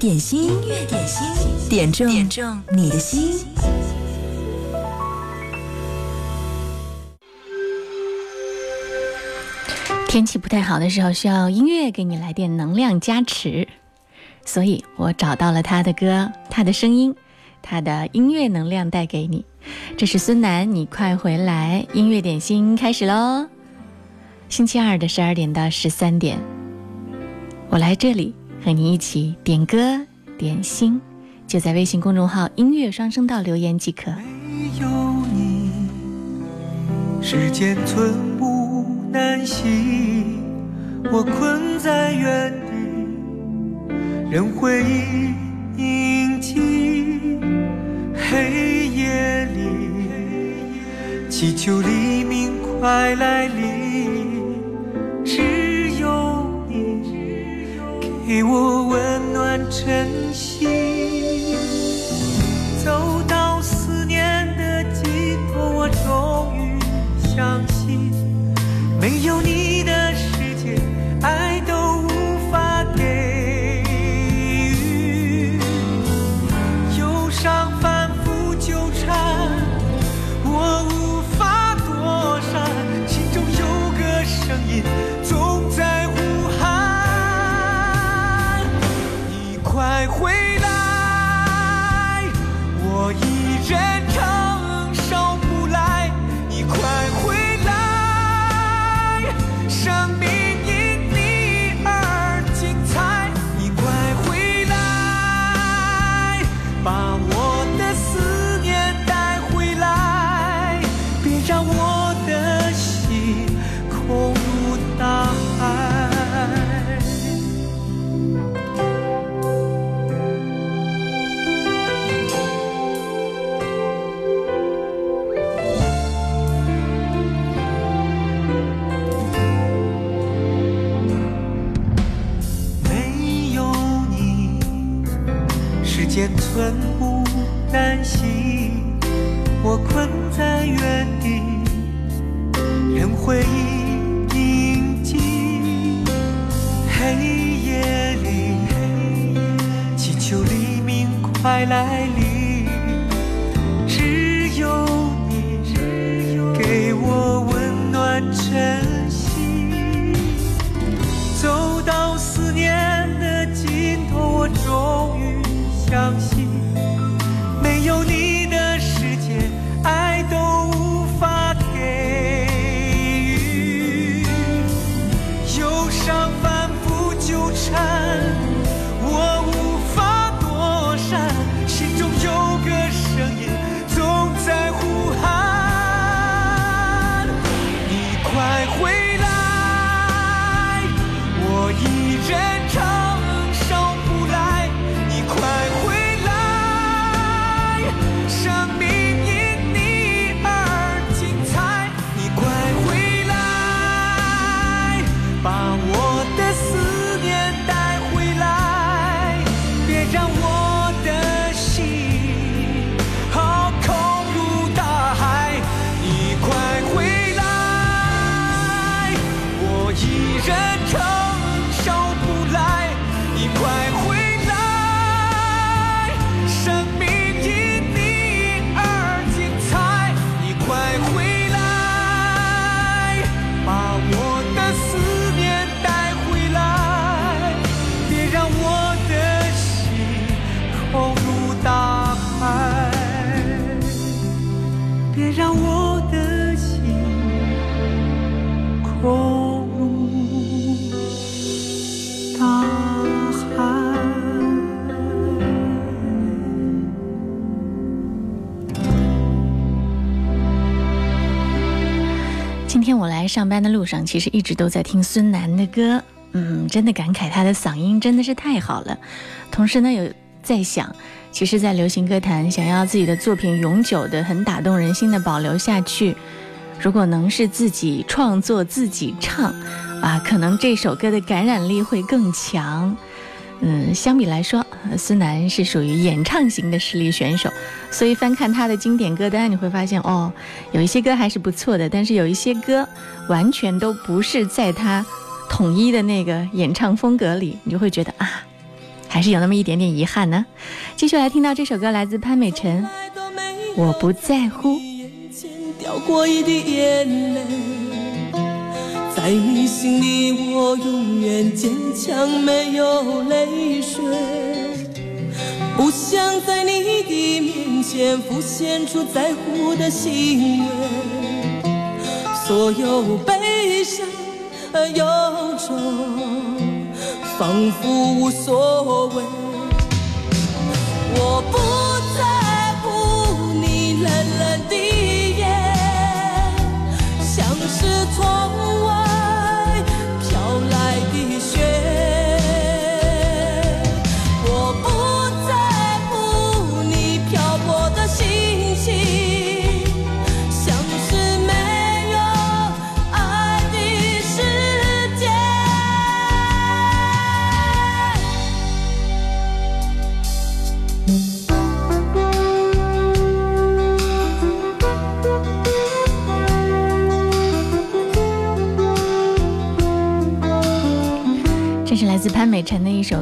点心，音乐点心，点中点中你的心。天气不太好的时候，需要音乐给你来点能量加持，所以我找到了他的歌，他的声音，他的音乐能量带给你。这是孙楠，你快回来！音乐点心开始喽。星期二的十二点到十三点，我来这里和你一起点歌点心，就在微信公众号“音乐双声道”留言即可。没有你，时间寸步难行，我困在原地，任回忆铭记。黑夜里，祈求黎明快来临。只给我温暖晨曦，走到思念的尽头，我终于相信，没有你快来今天我来上班的路上，其实一直都在听孙楠的歌，嗯，真的感慨他的嗓音真的是太好了。同时呢，有在想，其实，在流行歌坛，想要自己的作品永久的、很打动人心的保留下去，如果能是自己创作、自己唱，啊，可能这首歌的感染力会更强。嗯，相比来说，孙楠是属于演唱型的实力选手，所以翻看他的经典歌单，你会发现哦，有一些歌还是不错的，但是有一些歌完全都不是在他统一的那个演唱风格里，你就会觉得啊，还是有那么一点点遗憾呢。继续来听到这首歌，来自潘美辰，《我不在乎》。掉过一滴眼泪，在你心里我永远坚强，没有泪水。不想在你的面前浮现出在乎的行为，所有悲伤和忧愁仿佛无所谓。我不在乎你冷冷的眼，像是错误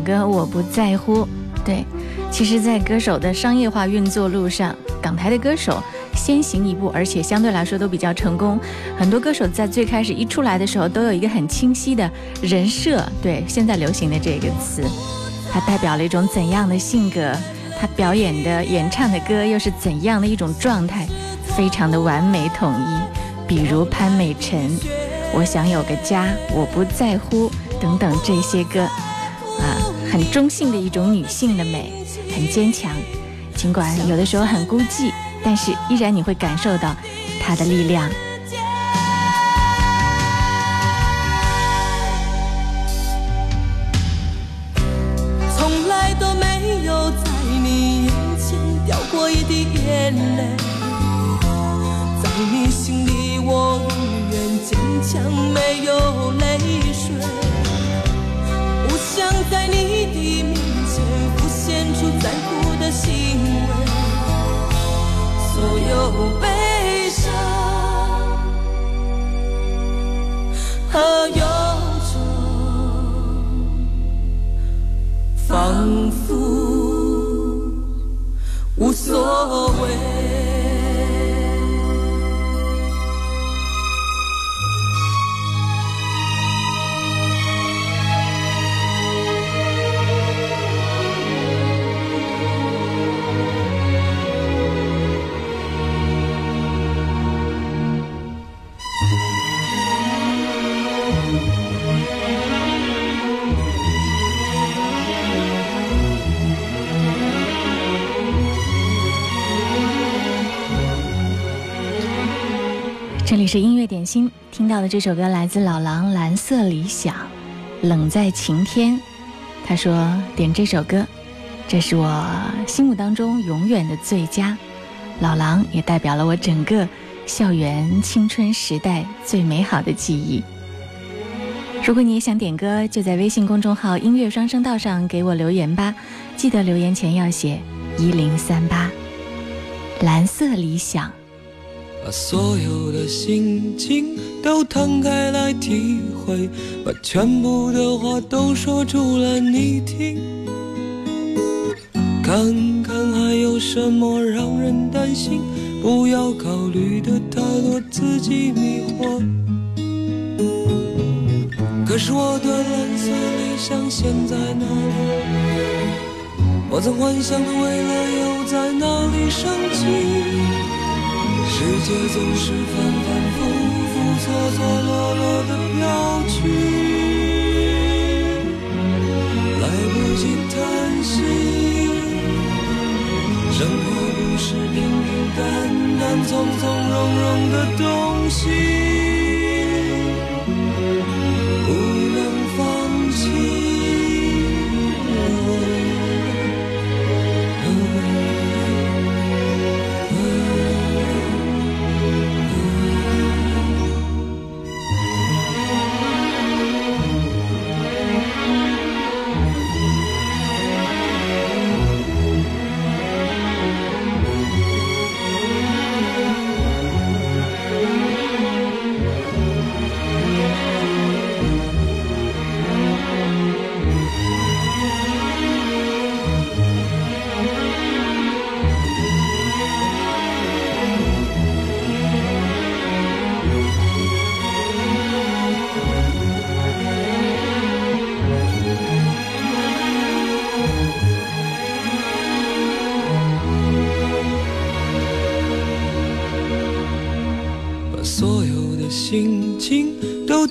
歌《我不在乎》。对，其实，在歌手的商业化运作路上，港台的歌手先行一步，而且相对来说都比较成功。很多歌手在最开始一出来的时候，都有一个很清晰的人设。对，现在流行的这个词，它代表了一种怎样的性格？他表演的、演唱的歌又是怎样的一种状态？非常的完美统一。比如潘美辰，《我想有个家》，我不在乎。等等这些歌，很中性的一种女性的美，很坚强。尽管有的时候很孤寂，但是依然你会感受到她的力量。从来都没有在你眼前掉过一滴眼泪，在你心里我永远坚强，没有有悲伤和忧愁。仿佛无所谓。是音乐点心，听到的这首歌来自老狼《蓝色理想》，冷在晴天。他说点这首歌，这是我心目当中永远的最佳。老狼也代表了我整个校园青春时代最美好的记忆。如果你也想点歌，就在微信公众号“音乐双声道”上给我留言吧。记得留言前要写一零三八。蓝色理想。把所有的心情都摊开来体会，把全部的话都说出来你听，看看还有什么让人担心，不要考虑的太多，自己迷惑。可是我的蓝色理想现在哪里？我曾幻想的未来又在哪里升起？世界总是反反复复、错错落落的飘去，来不及叹息。生活不是平平淡淡、从从容容的东西，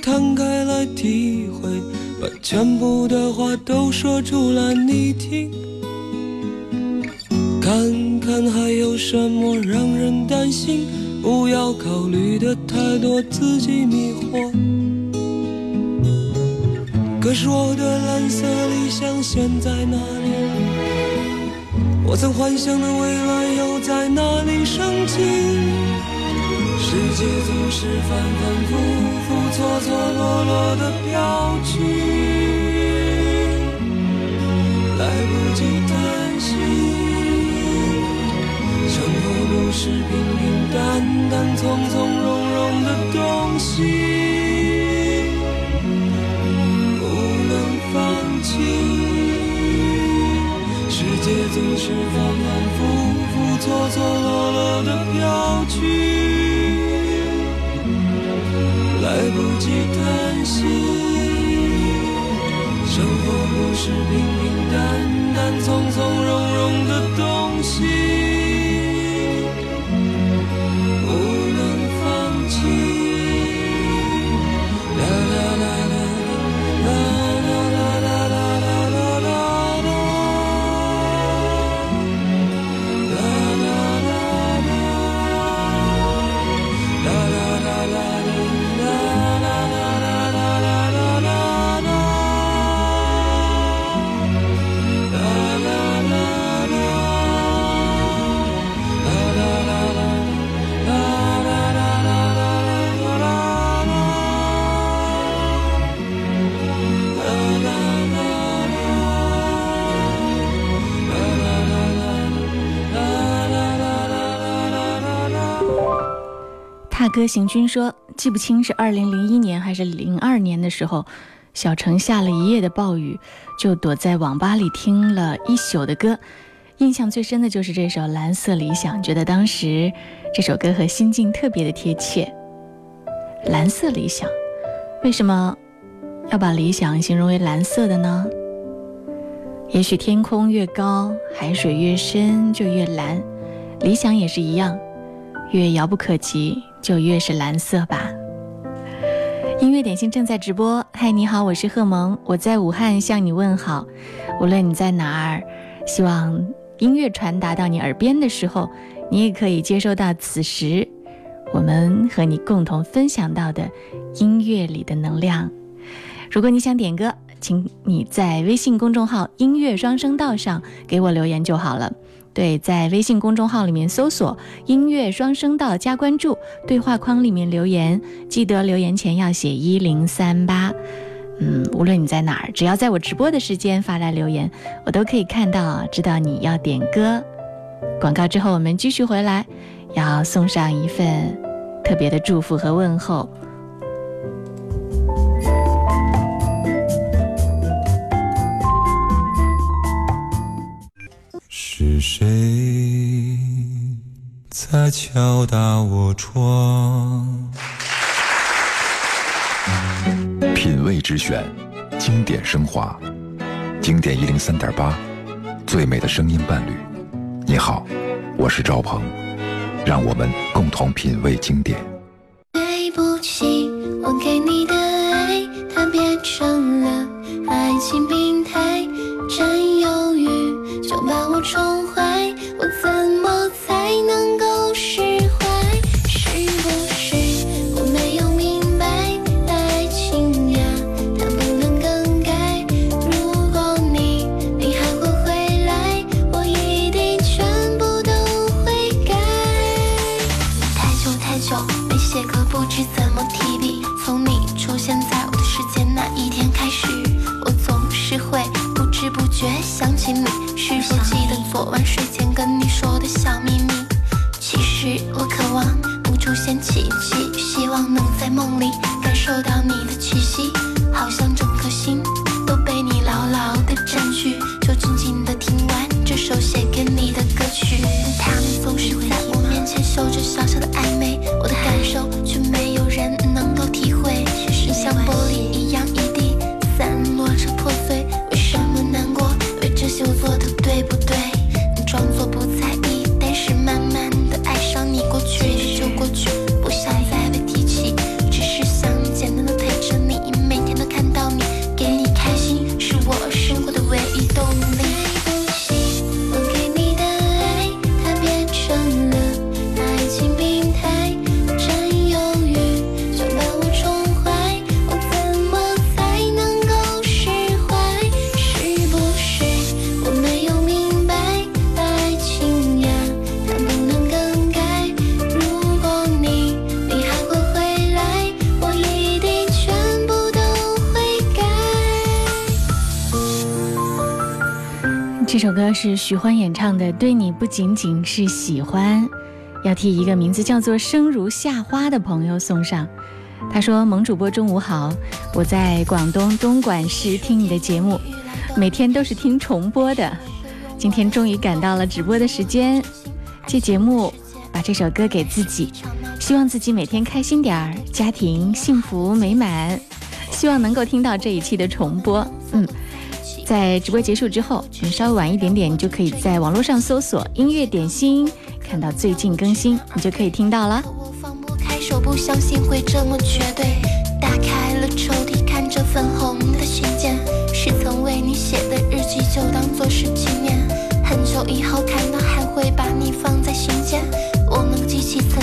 摊开来体会，把全部的话都说出来你听，看看还有什么让人担心，不要考虑的太多，自己迷惑。可是我的蓝色理想现在哪里？我曾幻想的未来又在哪里升起？世界总是反反复复、错错落落的飘去，来不及叹息。生活不是平平淡淡、从从容容的东西，不能放弃。世界总是反反复复、错错落落的飘去。来不及叹息，生活不是平平淡淡、歌行军说：“记不清是二零零一年还是零二年的时候，小城下了一夜的暴雨，就躲在网吧里听了一宿的歌。印象最深的就是这首《蓝色理想》，觉得当时这首歌和心境特别的贴切。蓝色理想，为什么要把理想形容为蓝色的呢？也许天空越高，海水越深，就越蓝。理想也是一样，越遥不可及。”就越是蓝色吧。音乐点心正在直播，嗨，你好，我是贺萌，我在武汉向你问好。无论你在哪儿，希望音乐传达到你耳边的时候，你也可以接收到此时我们和你共同分享到的音乐里的能量。如果你想点歌，请你在微信公众号“音乐双声道”上给我留言就好了。对，在微信公众号里面搜索“音乐双声道”加关注，对话框里面留言，记得留言前要写一零三八。嗯，无论你在哪儿，只要在我直播的时间发来留言，我都可以看到，知道你要点歌。广告之后，我们继续回来，要送上一份特别的祝福和问候。是谁在敲打我窗？品味之选，经典升华，经典一零三点八，最美的声音伴侣。你好，我是赵鹏，让我们共同品味经典。对不起，我给你的爱，它变成了爱情歌是许欢演唱的，《对你不仅仅是喜欢》，要替一个名字叫做“生如夏花”的朋友送上。他说：“萌主播中午好，我在广东东莞市听你的节目，每天都是听重播的。今天终于赶到了直播的时间，借节目把这首歌给自己，希望自己每天开心点儿，家庭幸福美满。希望能够听到这一期的重播。嗯。”在直播结束之后，你稍微晚一点点，你就可以在网络上搜索“音乐点心”，看到最近更新，你就可以听到了。我放不开手，不相信会这么绝对。打开了抽屉，看着粉红的信件，是曾为你写的日记，就当做是纪念。很久以后看到，还会把你放在心间。我能记起曾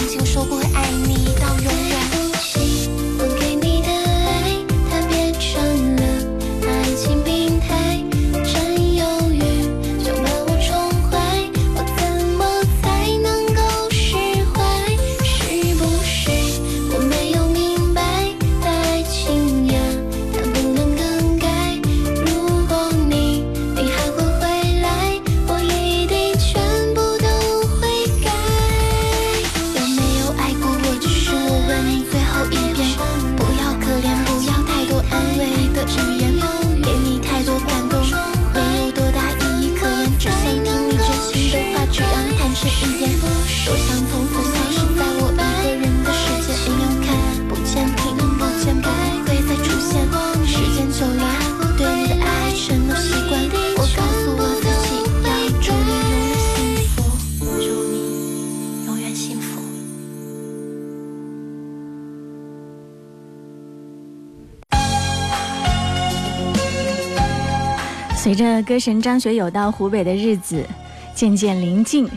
随着歌神张学友到湖北的日子渐渐临近，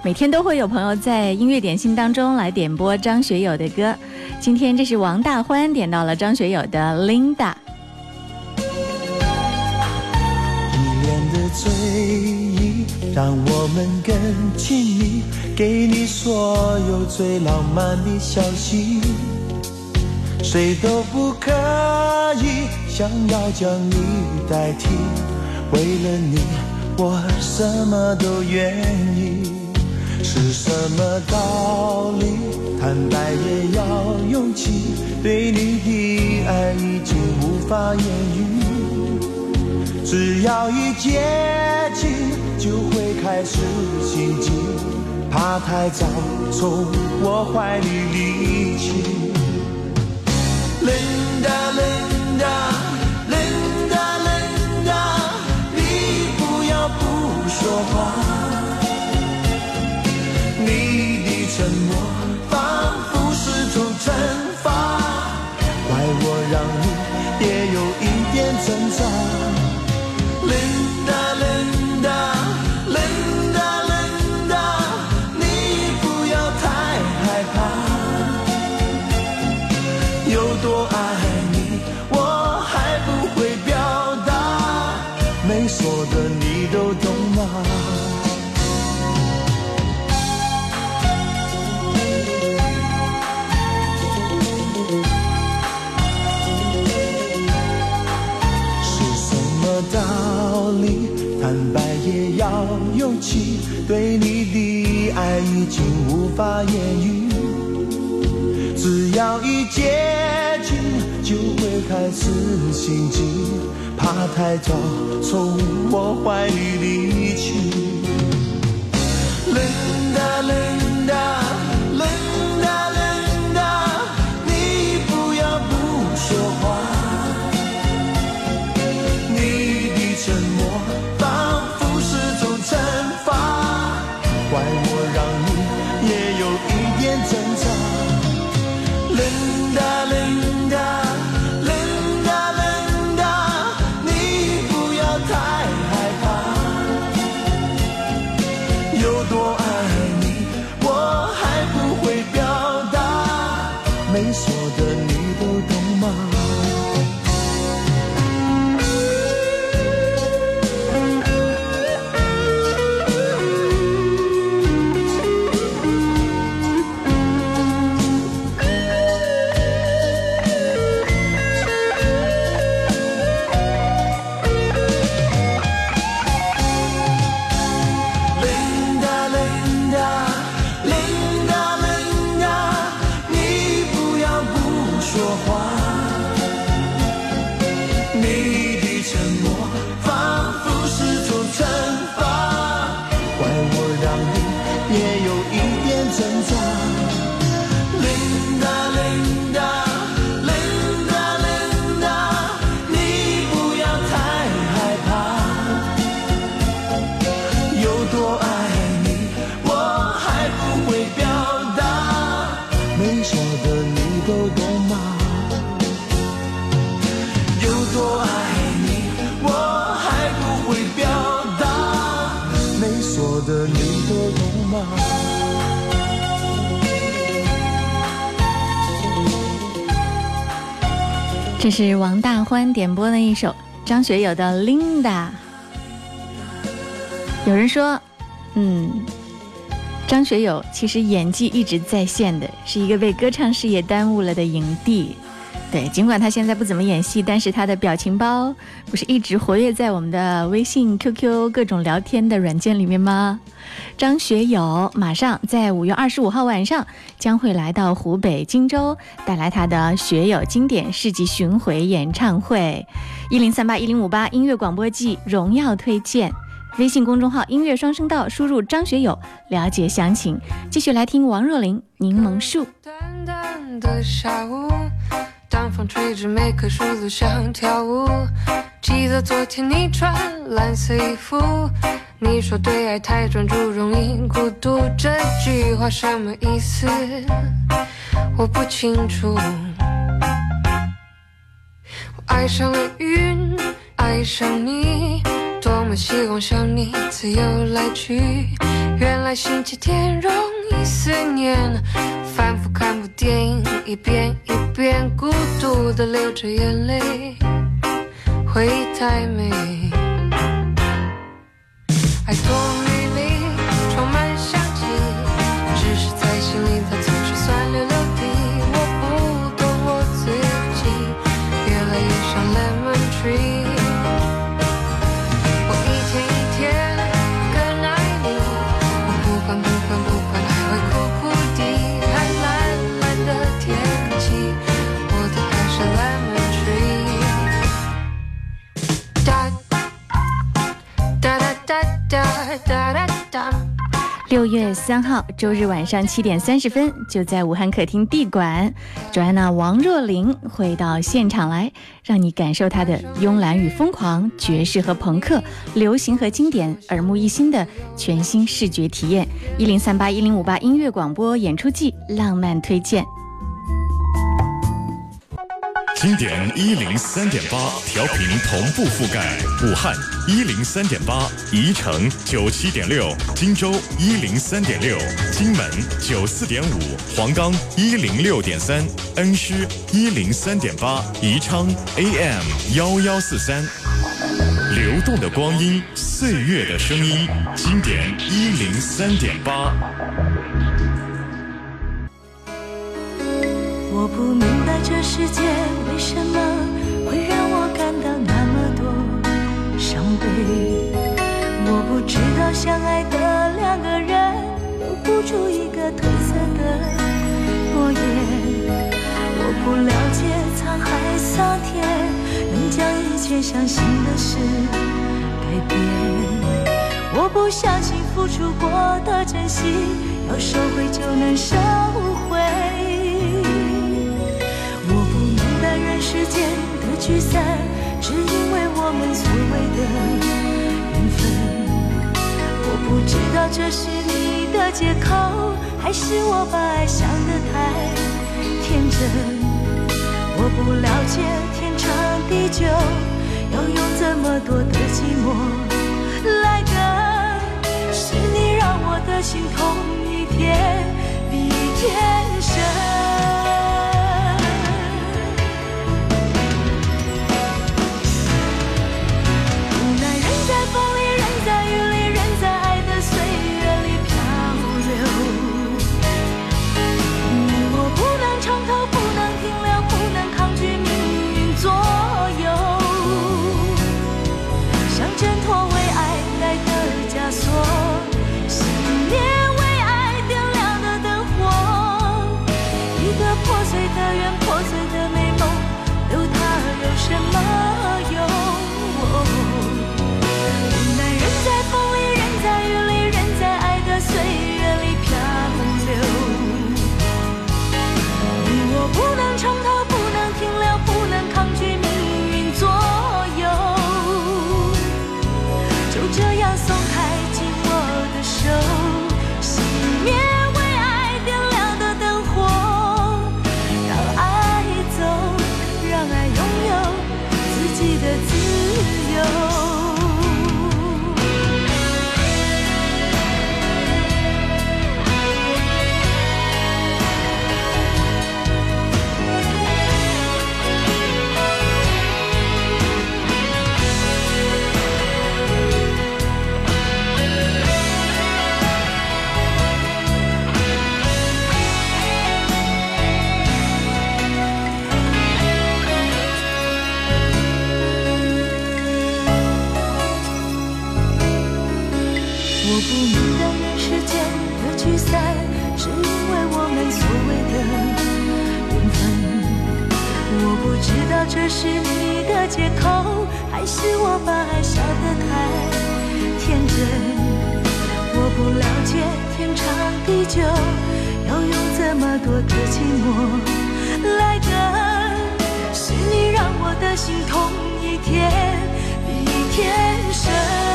每天都会有朋友在音乐点心当中来点播张学友的歌。今天这是王大欢点到了张学友的《Linda》。依恋的醉意让我们更亲密，给你所有最浪漫的消息，谁都不可以想要将你代替。为了你，我什么都愿意。是什么道理？坦白也要勇气。对你的爱已经无法言语。只要一接近，就会开始心悸，怕太早从我怀里离去。话，你的沉默仿佛是种惩罚，怪我让你也有一点挣扎。勇气对你的爱已经无法言语，只要一接近就会开始心悸，怕太早从我怀里离去。这是王大欢点播的一首张学友的《Linda》。有人说，嗯，张学友其实演技一直在线的，是一个被歌唱事业耽误了的影帝。对，尽管他现在不怎么演戏，但是他的表情包不是一直活跃在我们的微信、QQ 各种聊天的软件里面吗？张学友马上在五月二十五号晚上将会来到湖北荆州，带来他的学友经典世纪巡回演唱会。一零三八一零五八音乐广播季荣耀推荐，微信公众号音乐双声道输入张学友了解详情。继续来听王若琳《柠檬树》。淡淡的下午。当风吹着每棵树都想跳舞，记得昨天你穿蓝色衣服，你说对爱太专注容易孤独，这句话什么意思？我不清楚。我爱上了云，爱上你，多么希望像你自由来去，原来星期天容一思念。反复看部电影，一遍一遍，孤独的流着眼泪，回忆太美，爱多美。六月三号周日晚上七点三十分，就在武汉客厅 D 馆，Joanna 王若琳会到现场来，让你感受她的慵懒与疯狂、爵士和朋克、流行和经典，耳目一新的全新视觉体验。一零三八一零五八音乐广播演出季浪漫推荐。经典一零三点八调频同步覆盖武汉一零三点八，宜城九七点六，荆州一零三点六，荆门九四点五，黄冈一零六点三，恩施一零三点八，宜昌 AM 幺幺四三。流动的光阴，岁月的声音，经典一零三点八。我不明白这世界为什么会让我感到那么多伤悲。我不知道相爱的两个人留不住一个褪色的诺言。我不了解沧海桑田能将一切相信的事改变。我不相信付出过的真心要收回就能收回世间的聚散，只因为我们所谓的缘分。我不知道这是你的借口，还是我把爱想得太天真。我不了解天长地久，要用这么多的寂寞来等。是你让我的心痛一天比一天深。知道这是你的借口，还是我把爱笑得太天真。我不了解天长地久，要用这么多的寂寞来等。是你让我的心痛一天比一天深。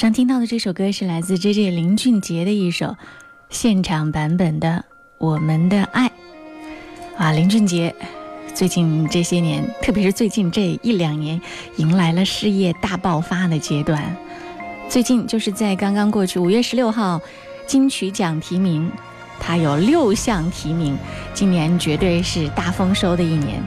上听到的这首歌是来自 J.J. 林俊杰的一首现场版本的《我们的爱》啊，林俊杰最近这些年，特别是最近这一两年，迎来了事业大爆发的阶段。最近就是在刚刚过去五月十六号，金曲奖提名，他有六项提名，今年绝对是大丰收的一年。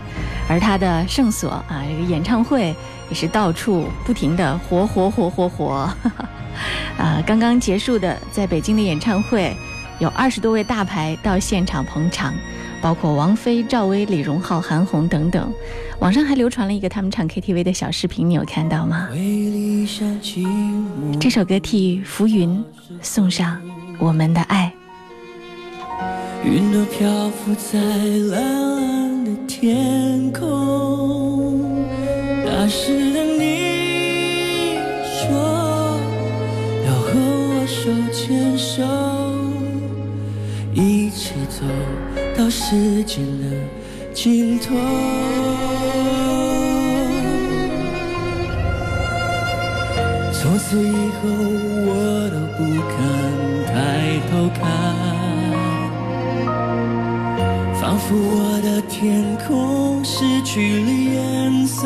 而他的圣所啊，这个演唱会也是到处不停的活活活活活。啊，刚刚结束的在北京的演唱会，有二十多位大牌到现场捧场，包括王菲、赵薇、李荣浩、韩红等等。网上还流传了一个他们唱 KTV 的小视频，你有看到吗？这首歌替浮云送上我们的爱。云朵漂浮在蓝蓝的天空，那时的你说要和我手牵手，一起走到时间的尽头。从此以后，我都不敢抬头看。仿佛我的天空失去了颜色，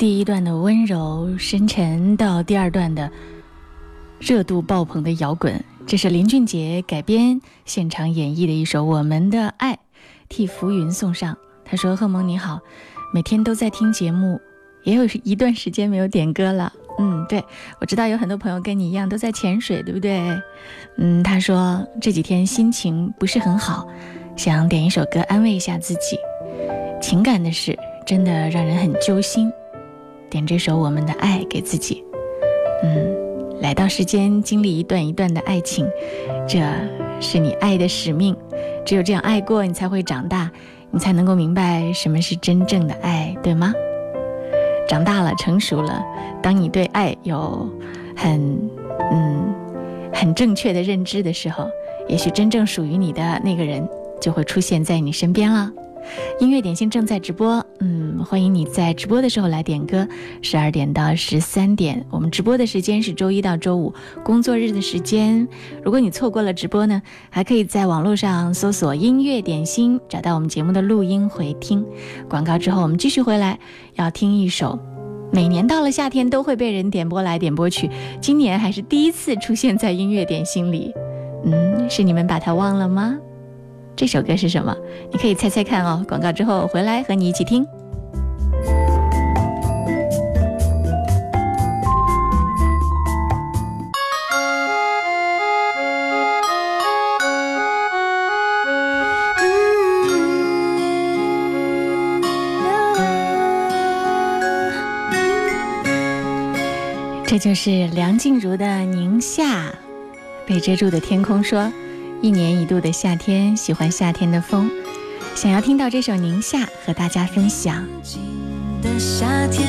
第一段的温柔深沉到第二段的热度爆棚的摇滚，这是林俊杰改编现场演绎的一首《我们的爱》，替浮云送上。他说：“贺蒙你好，每天都在听节目，也有一段时间没有点歌了。嗯，对我知道有很多朋友跟你一样都在潜水，对不对？嗯，他说这几天心情不是很好，想点一首歌安慰一下自己。情感的事真的让人很揪心。”点这首《我们的爱》给自己。嗯，来到世间，经历一段一段的爱情，这是你爱的使命。只有这样爱过，你才会长大，你才能够明白什么是真正的爱，对吗？长大了，成熟了，当你对爱有很嗯很正确的认知的时候，也许真正属于你的那个人就会出现在你身边了。音乐点心正在直播，嗯，欢迎你在直播的时候来点歌，十二点到十三点，我们直播的时间是周一到周五工作日的时间。如果你错过了直播呢，还可以在网络上搜索“音乐点心”，找到我们节目的录音回听。广告之后，我们继续回来，要听一首每年到了夏天都会被人点播来点播去，今年还是第一次出现在音乐点心里。嗯，是你们把它忘了吗？这首歌是什么？你可以猜猜看哦。广告之后回来和你一起听。这就是梁静茹的《宁夏》，被遮住的天空说。一年一度的夏天，喜欢夏天的风，想要听到这首《宁夏》和大家分享。的夏天，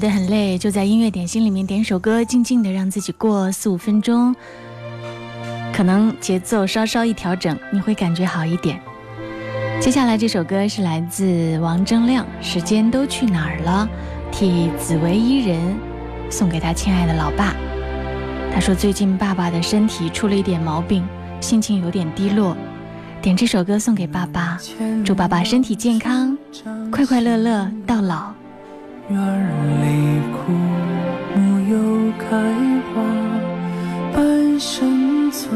觉得很累，就在音乐点心里面点首歌，静静的让自己过四五分钟，可能节奏稍稍一调整，你会感觉好一点。接下来这首歌是来自王铮亮，《时间都去哪儿了》，替紫薇伊人送给他亲爱的老爸。他说最近爸爸的身体出了一点毛病，心情有点低落，点这首歌送给爸爸，祝爸爸身体健康，快快乐乐到老。院里枯木又开花，半生存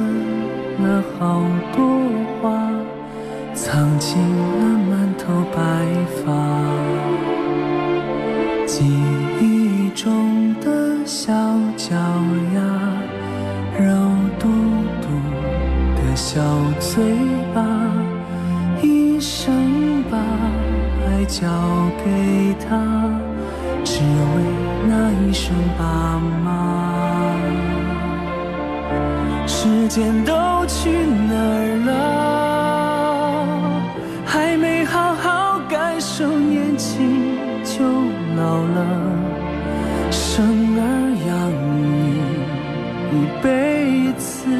了好多话，藏进了满头白发。记忆中的小脚丫，肉嘟嘟的小嘴巴，一生把爱交给他。时间都去哪儿了？还没好好感受年轻就老了，生儿养女一辈子，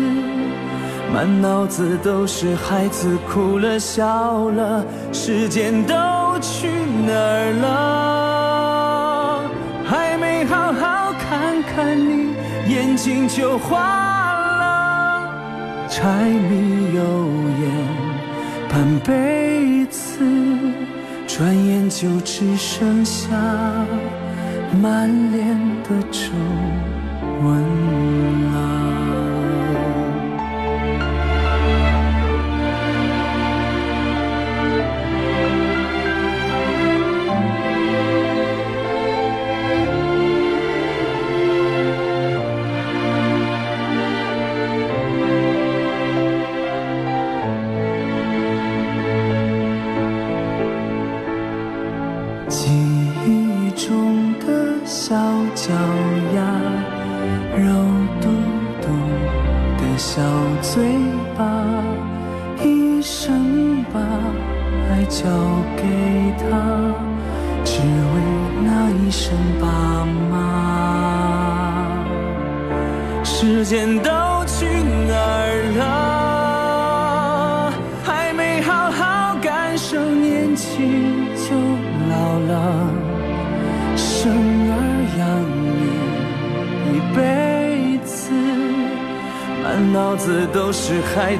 满脑子都是孩子哭了笑了，时间都去哪儿了？还没好好看看你，眼睛就花了。柴米油盐半辈子，转眼就只剩下满脸的皱纹了。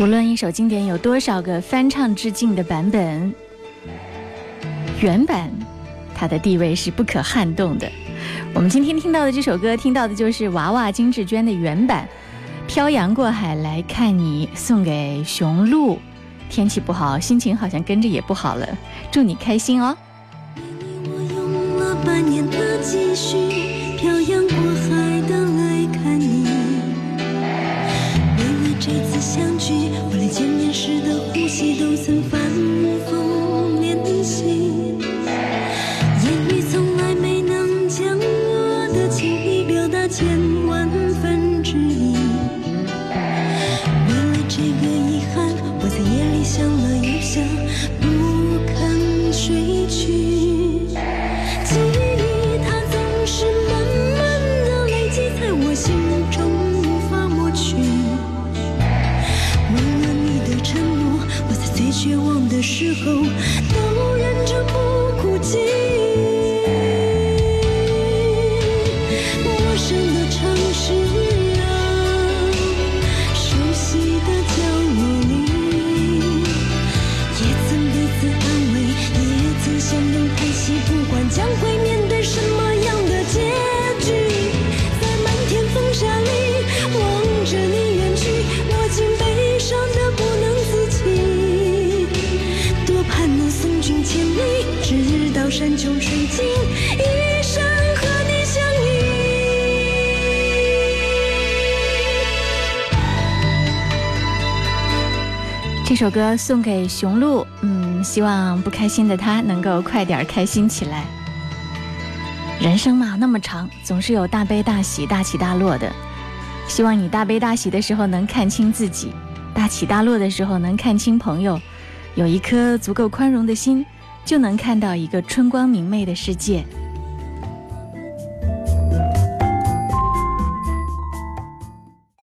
无论一首经典有多少个翻唱致敬的版本，原版。它的地位是不可撼动的。我们今天听到的这首歌，听到的就是娃娃金志娟的原版《漂洋过海来看你》，送给雄鹿。天气不好，心情好像跟着也不好了。祝你开心哦。我用了半年的积蓄，漂洋过海的来看你。为了这次相聚，我连见面时的呼吸都曾首歌送给雄鹿，嗯，希望不开心的他能够快点开心起来。人生嘛，那么长，总是有大悲大喜、大起大落的。希望你大悲大喜的时候能看清自己，大起大落的时候能看清朋友。有一颗足够宽容的心，就能看到一个春光明媚的世界。